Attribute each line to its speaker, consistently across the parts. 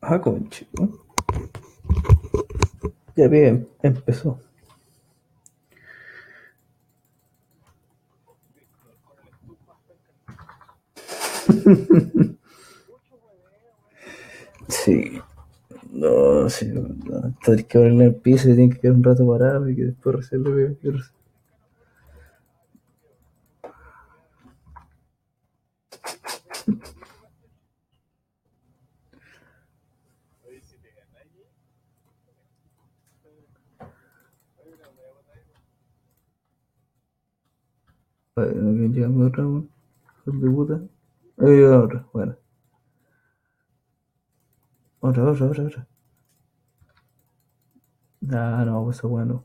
Speaker 1: Ah, conche. Ya bien, empezó.
Speaker 2: Sí.
Speaker 1: No, sí. No. Tienes que ponerle el piso y tienes que quedar un rato parado y que después recién lo veo. Bueno, llegamos otra, weón. de puta. Ahí va otra, bueno. Otra, otra, otra, otra. Ah, no, pues bueno.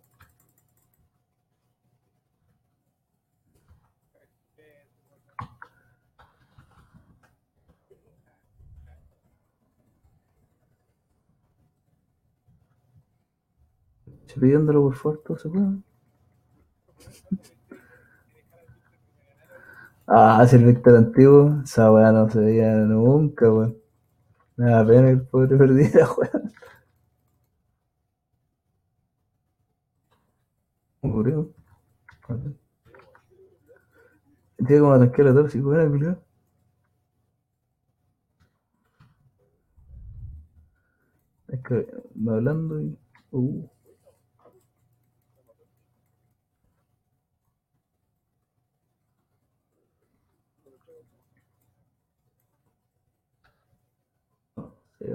Speaker 1: Se pidiéndolo por todo se puede. Ah, si el Víctor antiguo, esa weá no se veía nunca, weón. Me da pena el pobre perdido, weón. Murió. Tiene como tanquear a todos, si fuera, culiao. Es que me hablando y. Uh. Sí.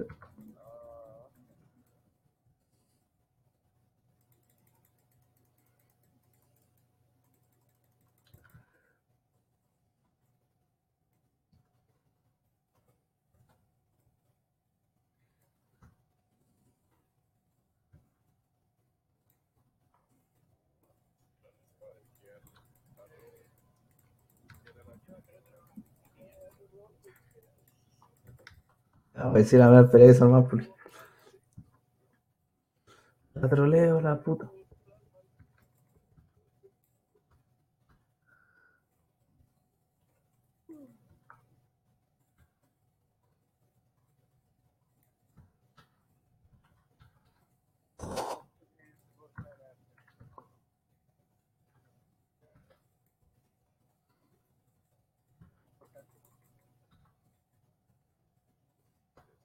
Speaker 1: A ver si la me esperé eso nomás porque. La troleo, la puta.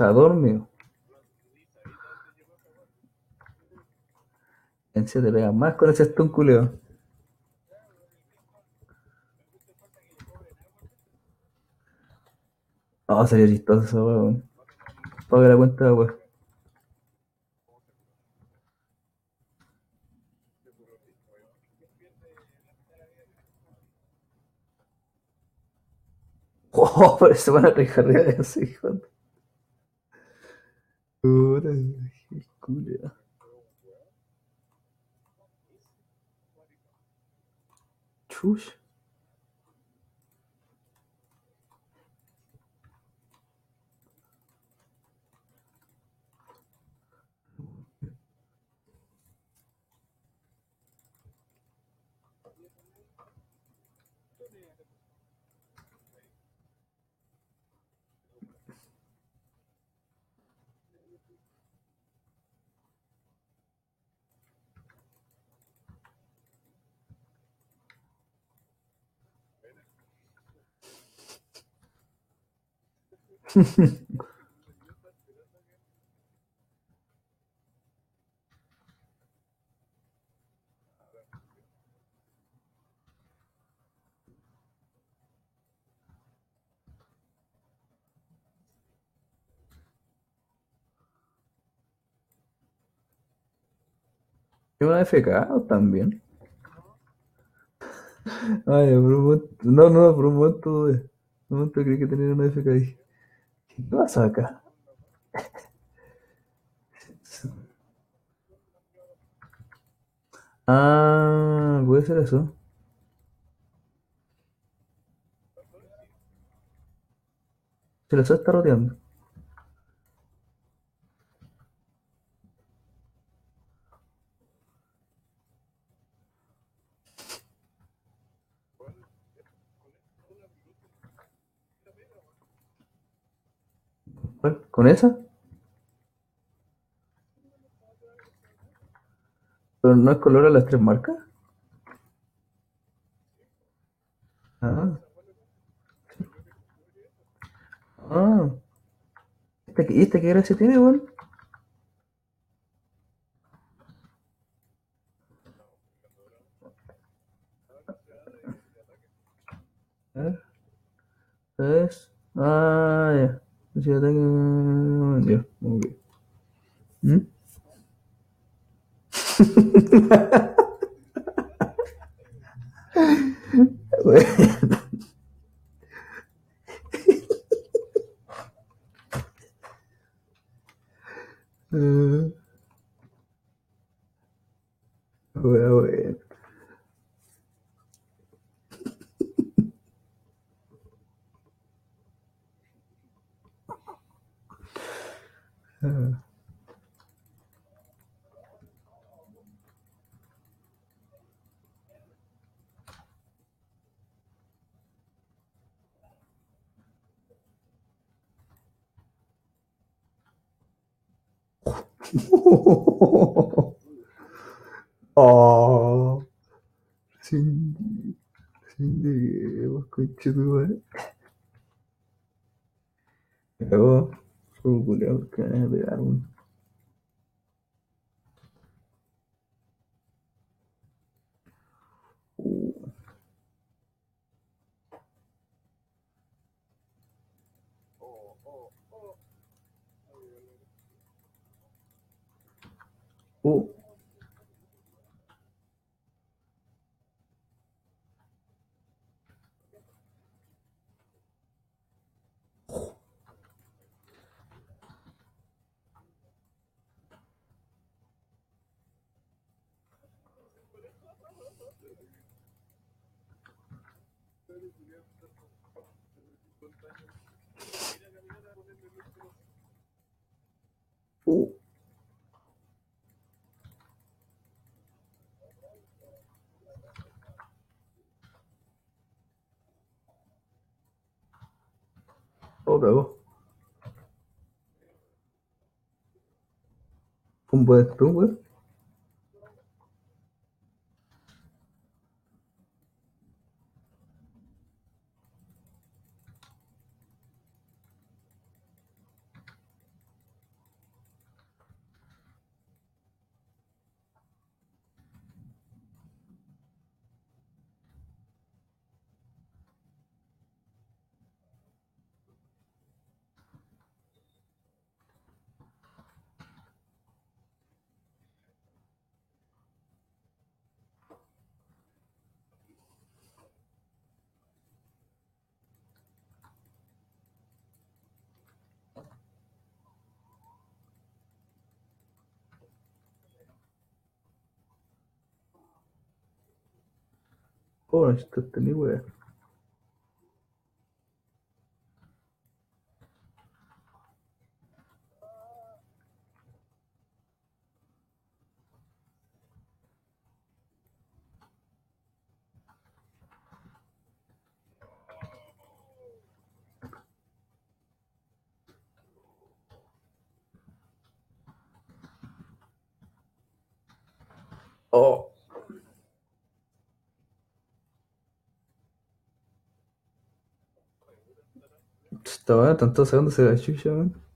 Speaker 1: Está dormido. En serio te pega más con ese stun culeo. Oh, sería chistoso weón. Paga la cuenta, weón. Oh, pero se van a recargar así, hijo. Puta, ¿Es una FK también? Ay, por no, no, por un momento, que tenía una FK ahí. ¿Qué pasa acá? Ah, puede ser eso. Se la está rodeando. ¿Con esa? ¿Pero no es color a las tres marcas? Ah, ah. ¿Este, qué- ¿Y este qué gracia tiene, weón? Ver, ¿sabes? Ah, ya. Sí, ataque- Ya, ok. ¿Mm? Bueno, eh, bueno, bueno. Ah. Oh, sin, sin lleguemos, conchetumare. Me cagó. Su culiao, que me van a pegar, weón. Uh, uh. Uh. Oh, cagó. Fue un buen stun, weón. Oh, necesito este mi weón. Oh. Está bueno, están todos sacándose la chucha, weón.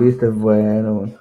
Speaker 1: Viste bueno, weón.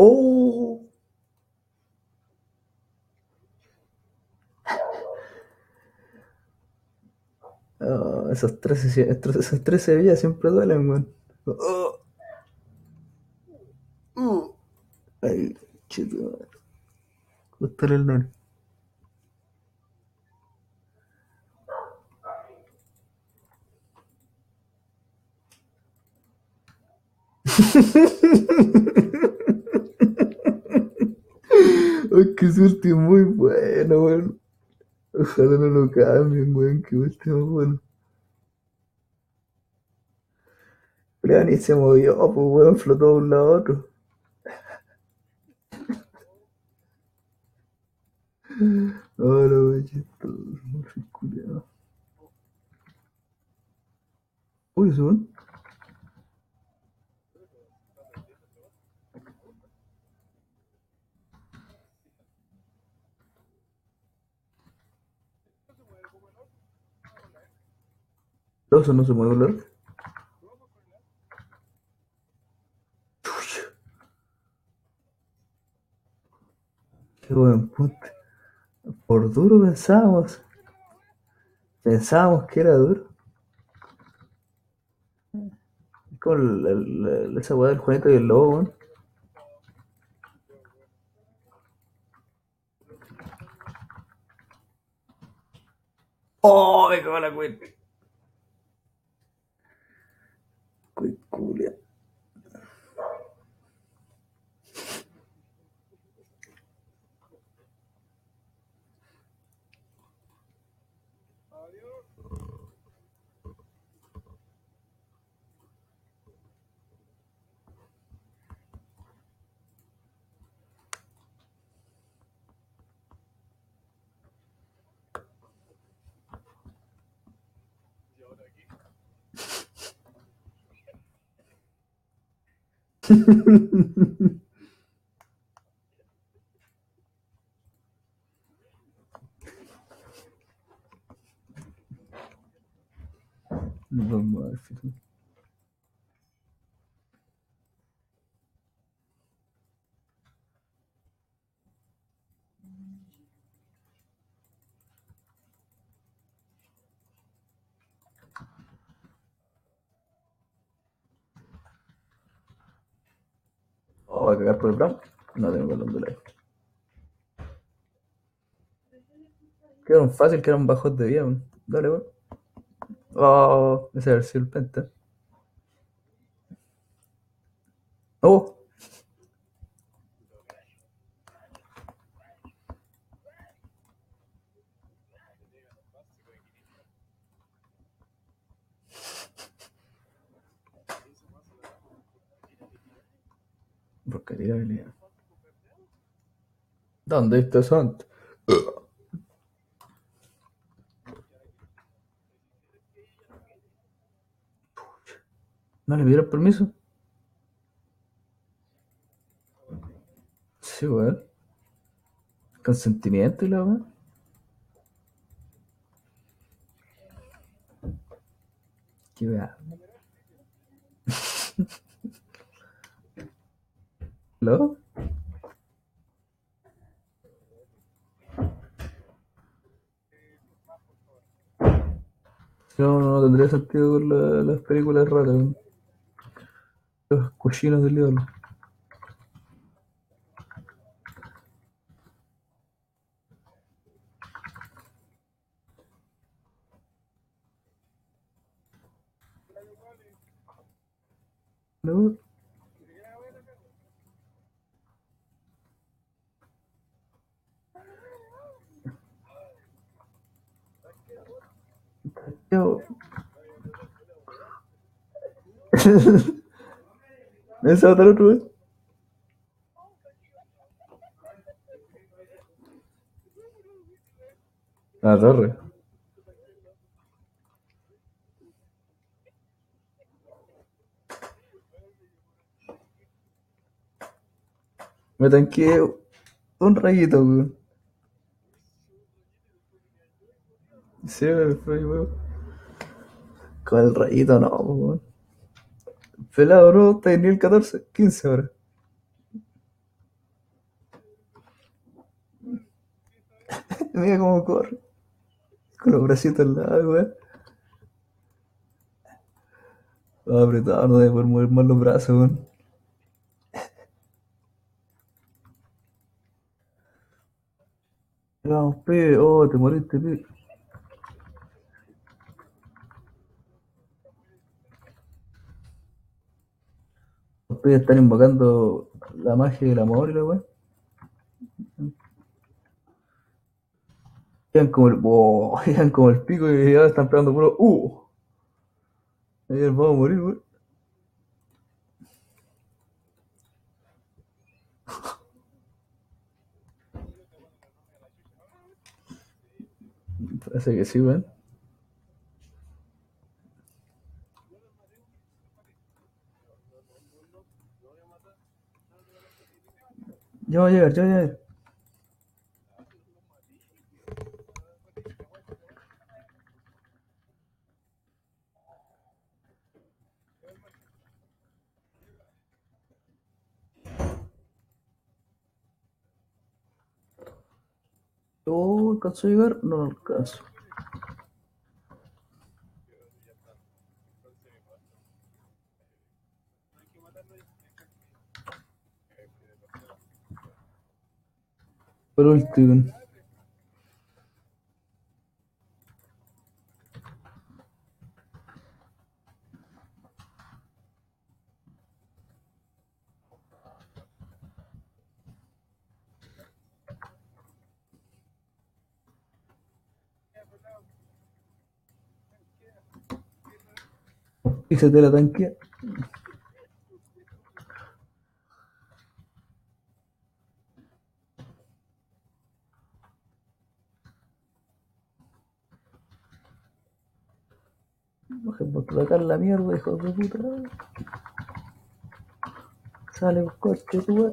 Speaker 1: ¡Oh! Oh, esos 13, esos 13 días siempre duelen, weón. Oh. Uh. Ay. Gustar el nene. Ese último es muy bueno, weón. Ojalá no lo cambien, weón, que último bueno. Pero ni se movió, pues weón, flotó de un lado a otro. Ahora, weón, chistoso. Uy, eso, weón. No, no mueve el arco. Chucha. Qué buen punto. Por duro pensábamos. Pensábamos que era duro. Es como el- el- el- esa weá del Juanito y el lobo, weón. ¡Oh! Me cago en la cuenta. 鬼姑娘 Vamos a ver. Fíjate. Oh, a cagar por el brazo. No tengo de live. Quedaron fácil, quedaron bajos de vida. Dale, weón. Oh, ese sido el penta. Oh, calidad. ¿Dónde está Santo? ¿No le pidieron permiso? Sí, weón. Consentimiento y la weón. Qué weón. ¿Lo? No, no tendría sentido con la- las películas raras. Los cochinos del diablo. ¿No? Yo. ¿Me vas a matar otro vez? La torre. Me tanqué un rayito, weón. Sí, me fue, weón. Con el rayito no, weón. Pelado, bro, está en nivel 14, 15 ahora. Mira cómo corre. Con los bracitos al lado, weón. Va apretado, no debe poder mover más los brazos, weón. Vamos, pibe. Oh, te moriste, pibe. Los pibes están invocando la magia del amor y la weón. Quedan como el. Oh, como el pico y ya están pegando puro. ¡Uh! Ayer vamos a morir, weón. Parece que sí, weón. A llegar, a llegar. Oh, ¿alcanzó a llegar? No alcanzo. Por último. Fíjate la tanquea. Bajemos por acá la mierda, hijo de puta. Sale un coche, tú.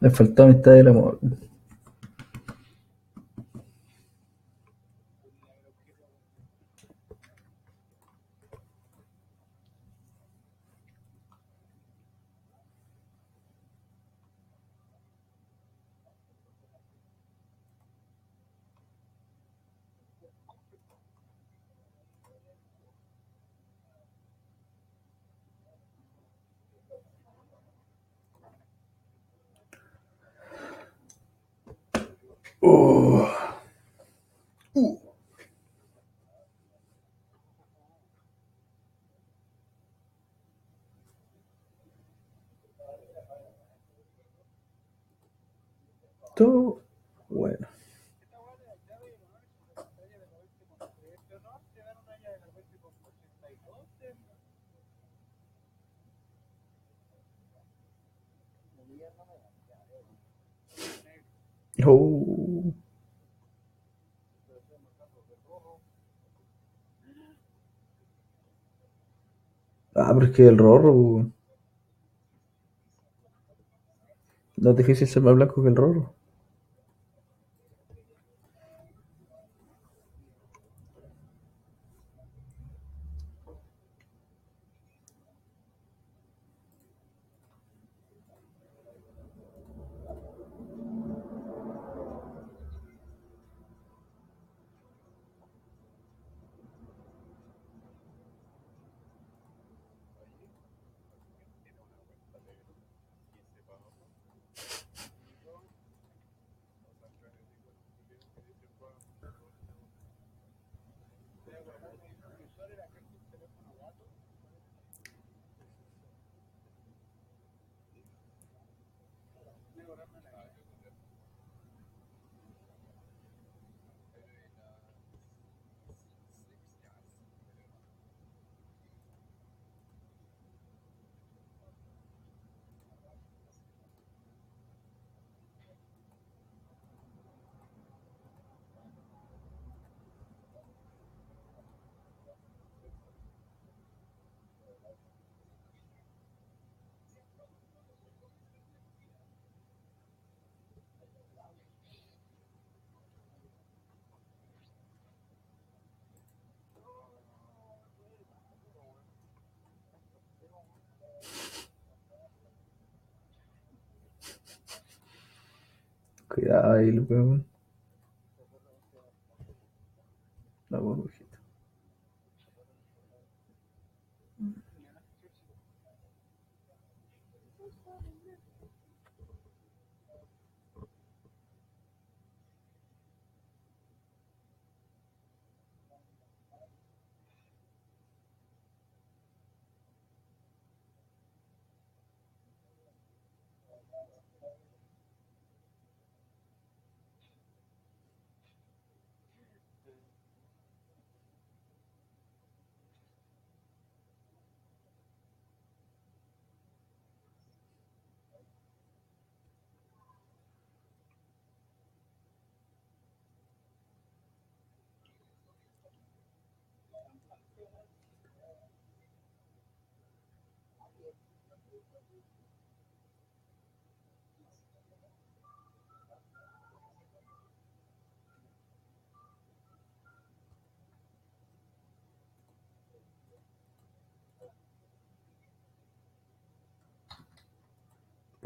Speaker 1: Le faltó amistad del amor. Oh. Todo bueno. Oh. Ah, pero es que el rorro. po. No es difícil ser más blanco que el rorro. Cuidado ahí, weón. La burbujita.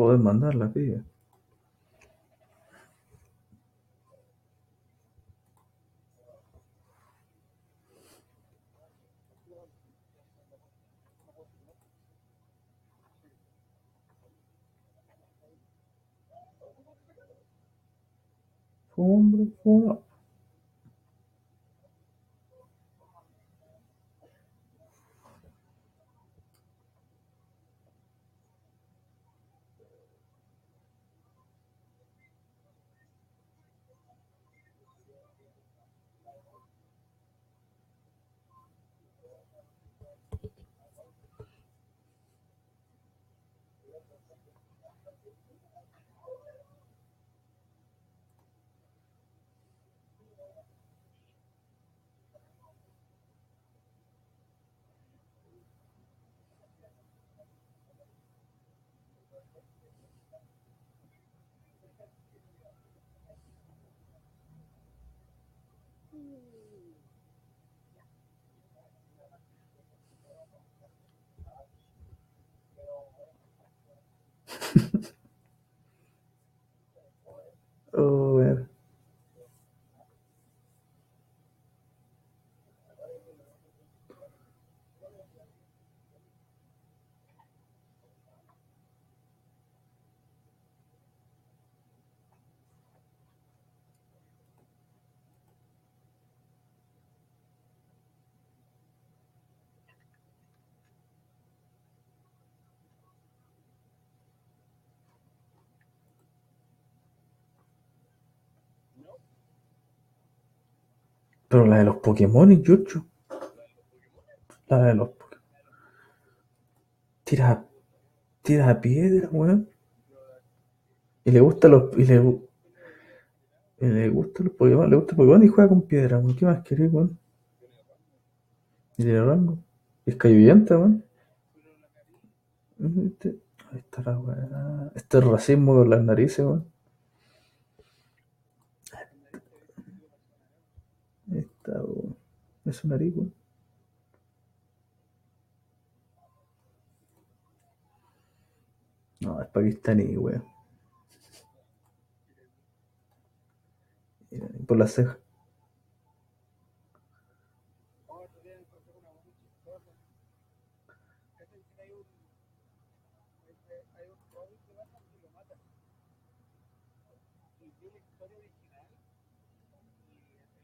Speaker 1: Puedes mandarla, pibe. Hombre, Ooh. Pero la de los Pokémon, Yuchu. La de los Pokémon. Tira, tira piedra, weón. Y le gusta los. Y le, le gusta los Pokémon, le gusta el Pokémon y juega con piedra, weón. ¿Qué más querés, weón? Y tiene rango. Es cayuyenta, weón. ¿Viste? Ahí está la weá. Este es racismo con las narices, weón. Ahí está. Es un nariz. No, es pakistaní, weón. Por la ceja.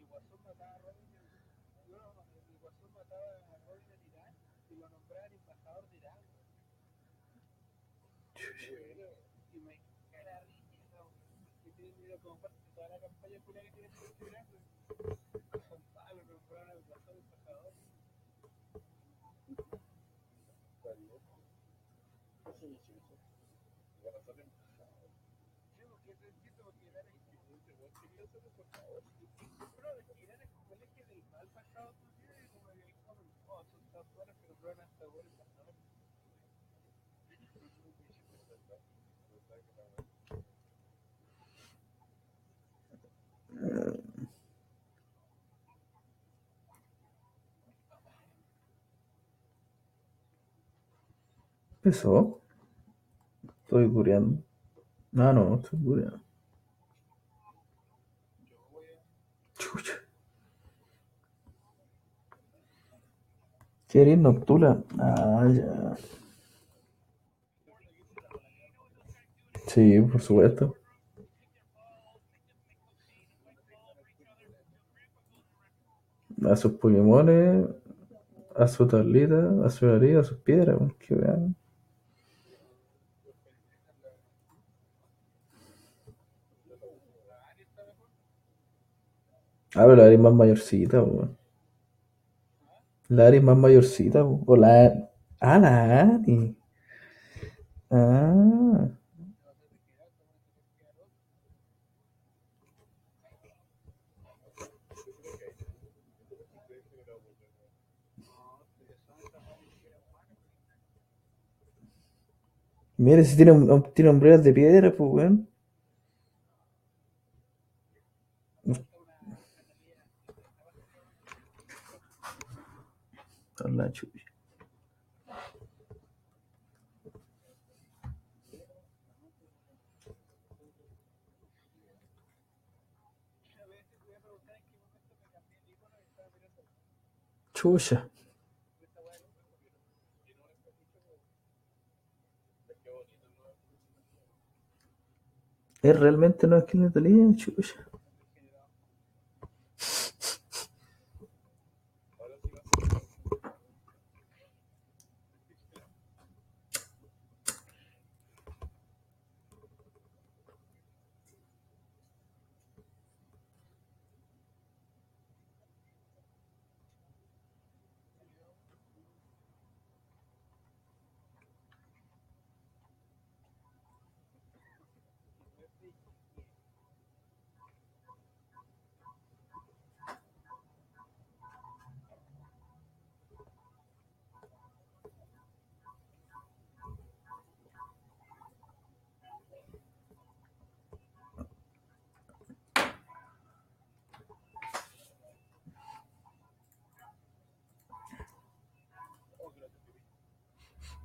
Speaker 2: Guasón mataba a Robin, el, el Guasón mataba a Robin en Irán y lo nombraban embajador de Irán. Imagina que tiene lo comparte toda la campaña pura que tiene que Irán. Ah, lo nombraron al Guasón embajador.
Speaker 3: Está bien. Eso es chico. Guasón embajador.
Speaker 2: Sí, porque es el porque Irán es
Speaker 3: que por favor.
Speaker 1: ¿Empezó? Estoy cureando. Ah, no, estoy cureando. ¿Quieres Noctula? Ah, ya.
Speaker 4: Sí, por supuesto.
Speaker 1: A sus Pokémones, a su tablita, a su nariz, a sus piedras, weón. Qué Ah, pero la Ari es más mayorcita, weón. La Ari es más mayorcita, weón. O la. Ah, la Ari. Ah. Mira, si tiene, tiene hombreras de piedra, pues, weón. A la chucha. Chucha. ¿Es realmente no es que Natalia? Chucha.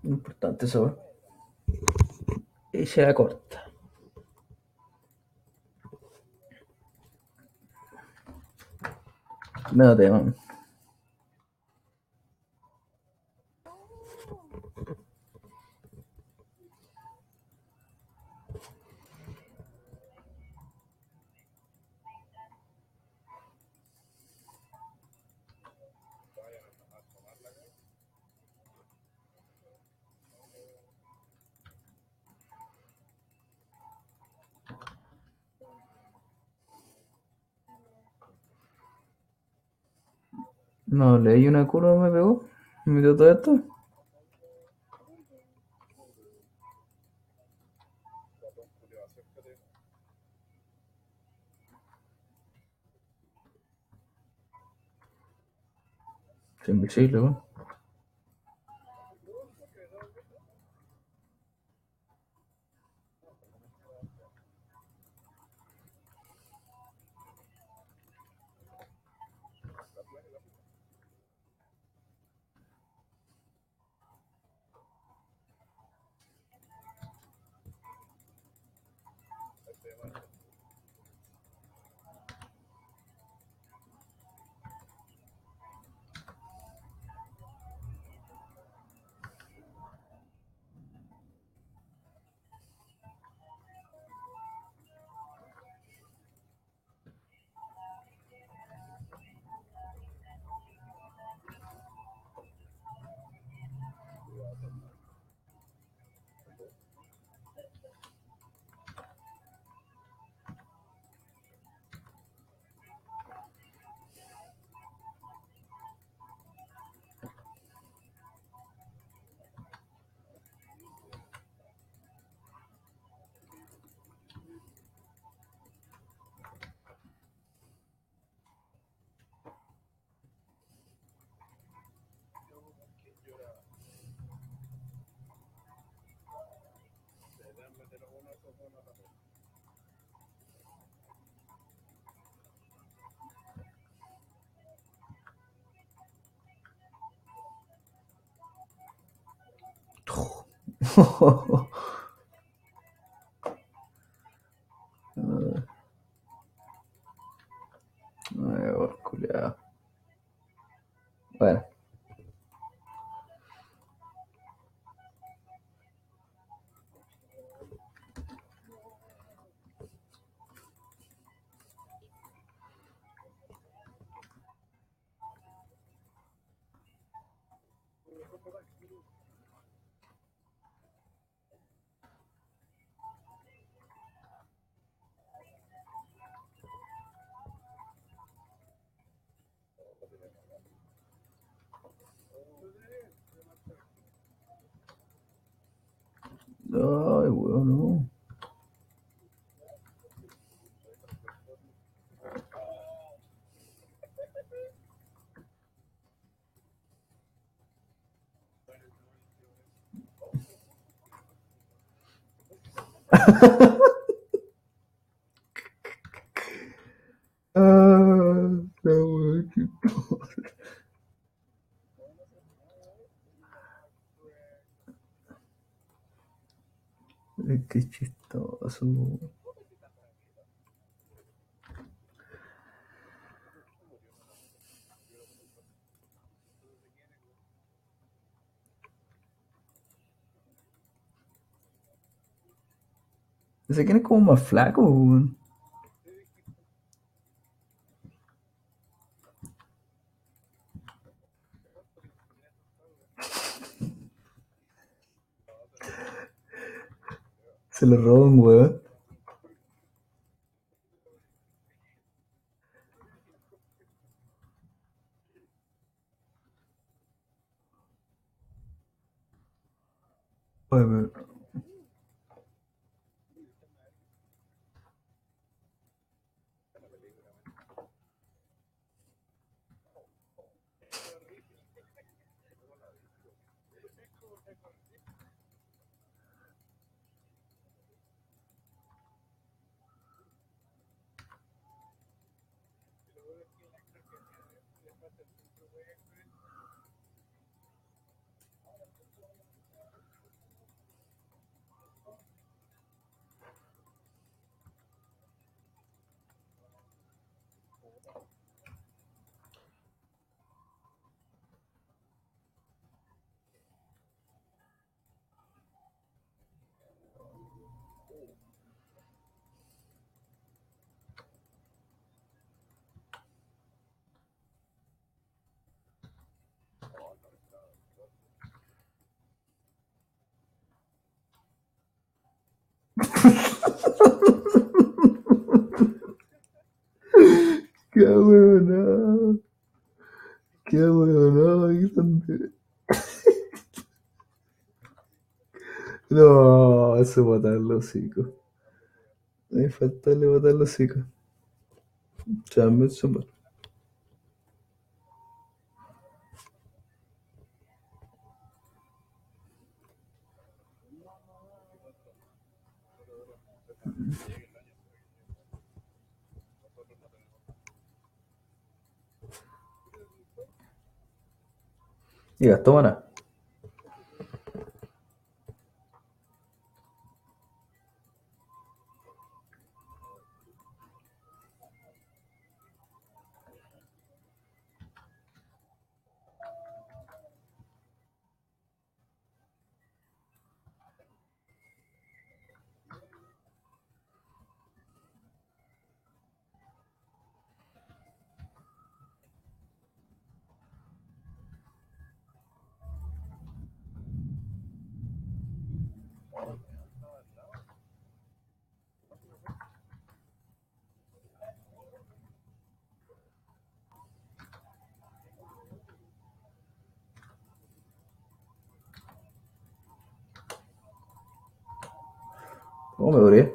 Speaker 1: Importante eso. Y se la corta. No te man. No, leí una curva me pegó. Me dio todo esto. Es invisible, weón. 吼吼吼 Ay, weón, no. Ah, la weón, qué cosa. Ay, Qué chistoso. weón. Ese quién es como más flaco, weón. Se lo robó un weón. Oye, pero-
Speaker 2: where
Speaker 1: Qué weonado. Qué ahí donde- No, eso matar los hocico. Me falta le botar los hocico. Chame zumba. E a tona? ¿Cómo me duré?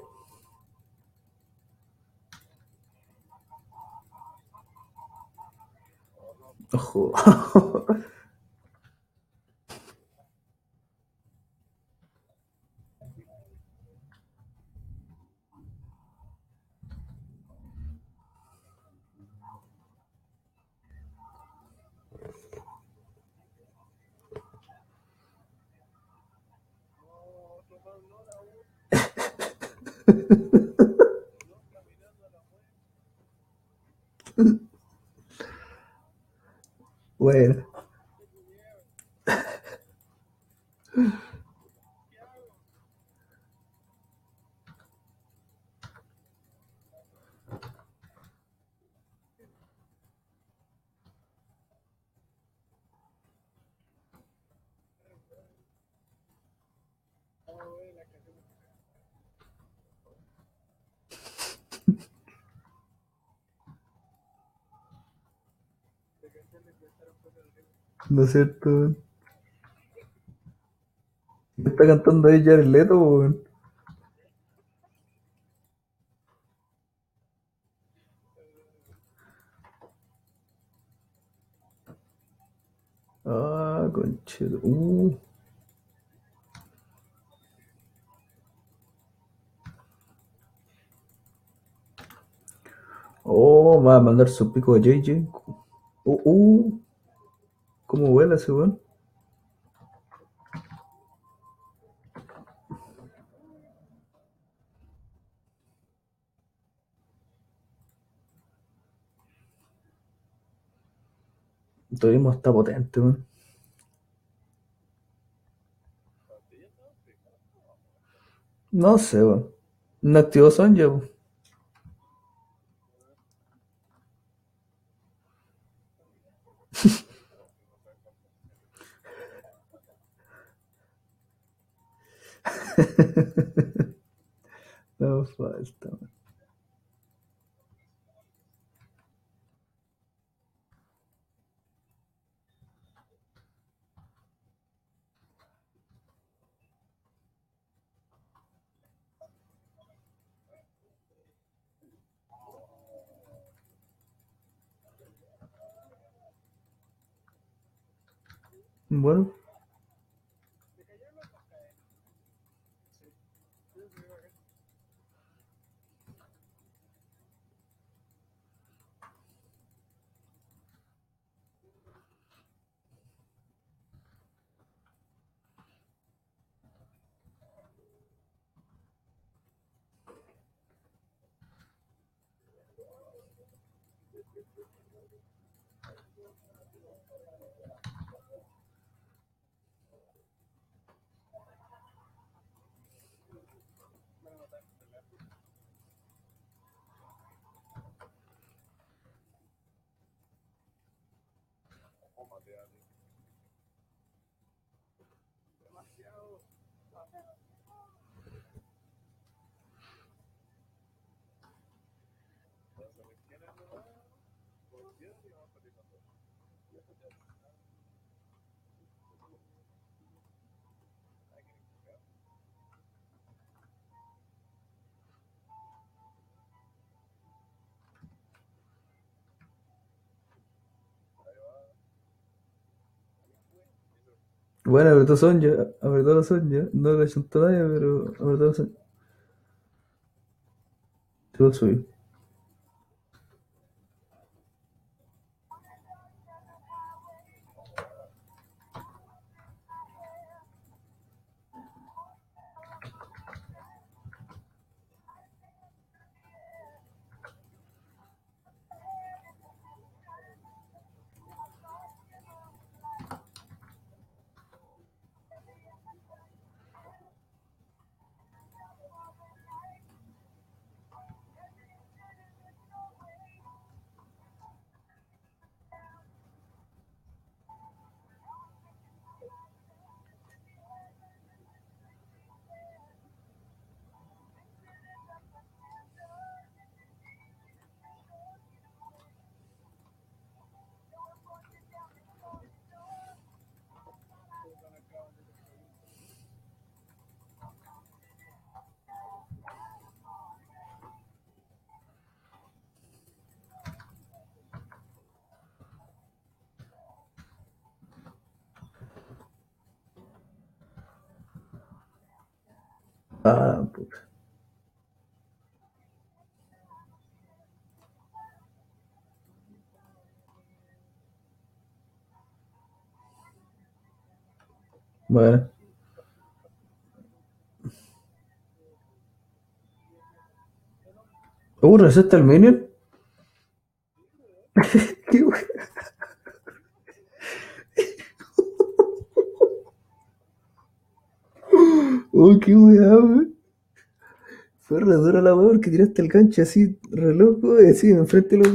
Speaker 1: Bueno. No es cierto, weón. Está cantando ahí Jared Leto, weón. Ah, concheto. Uh. Oh, va a mandar su pico a JJ. Uh, uh. ¿Cómo vuela ese weón? Turismo está potente, weón. No sé, weón. No activó Sonja, weón. No falta, weón. Bueno,
Speaker 3: on the other.
Speaker 1: Bueno, apretó Sonja, apretó la Sonja, no le chuntó nadie, pero apretó la Sonja. Tiró el suyo. Ah, puta. Bueno. Uh, receta el minion. Qué. Oh, qué. Fue re dura la weá porque tiraste el gancho así, re loco, y así, enfrente de los.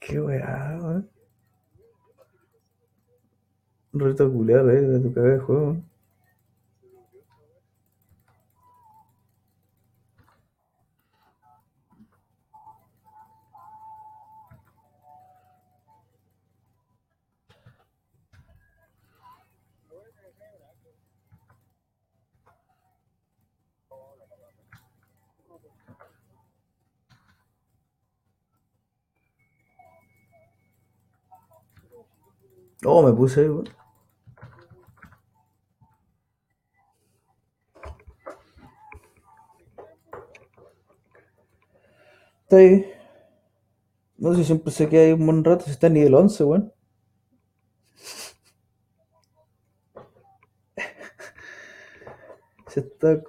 Speaker 1: Qué weá, weón. Reto culiar, eh, de tu cabeza de juego. Oh, me puse weón. Está ahí. No sé, siempre se queda ahí un buen rato, si está en nivel 11, weón. Se está...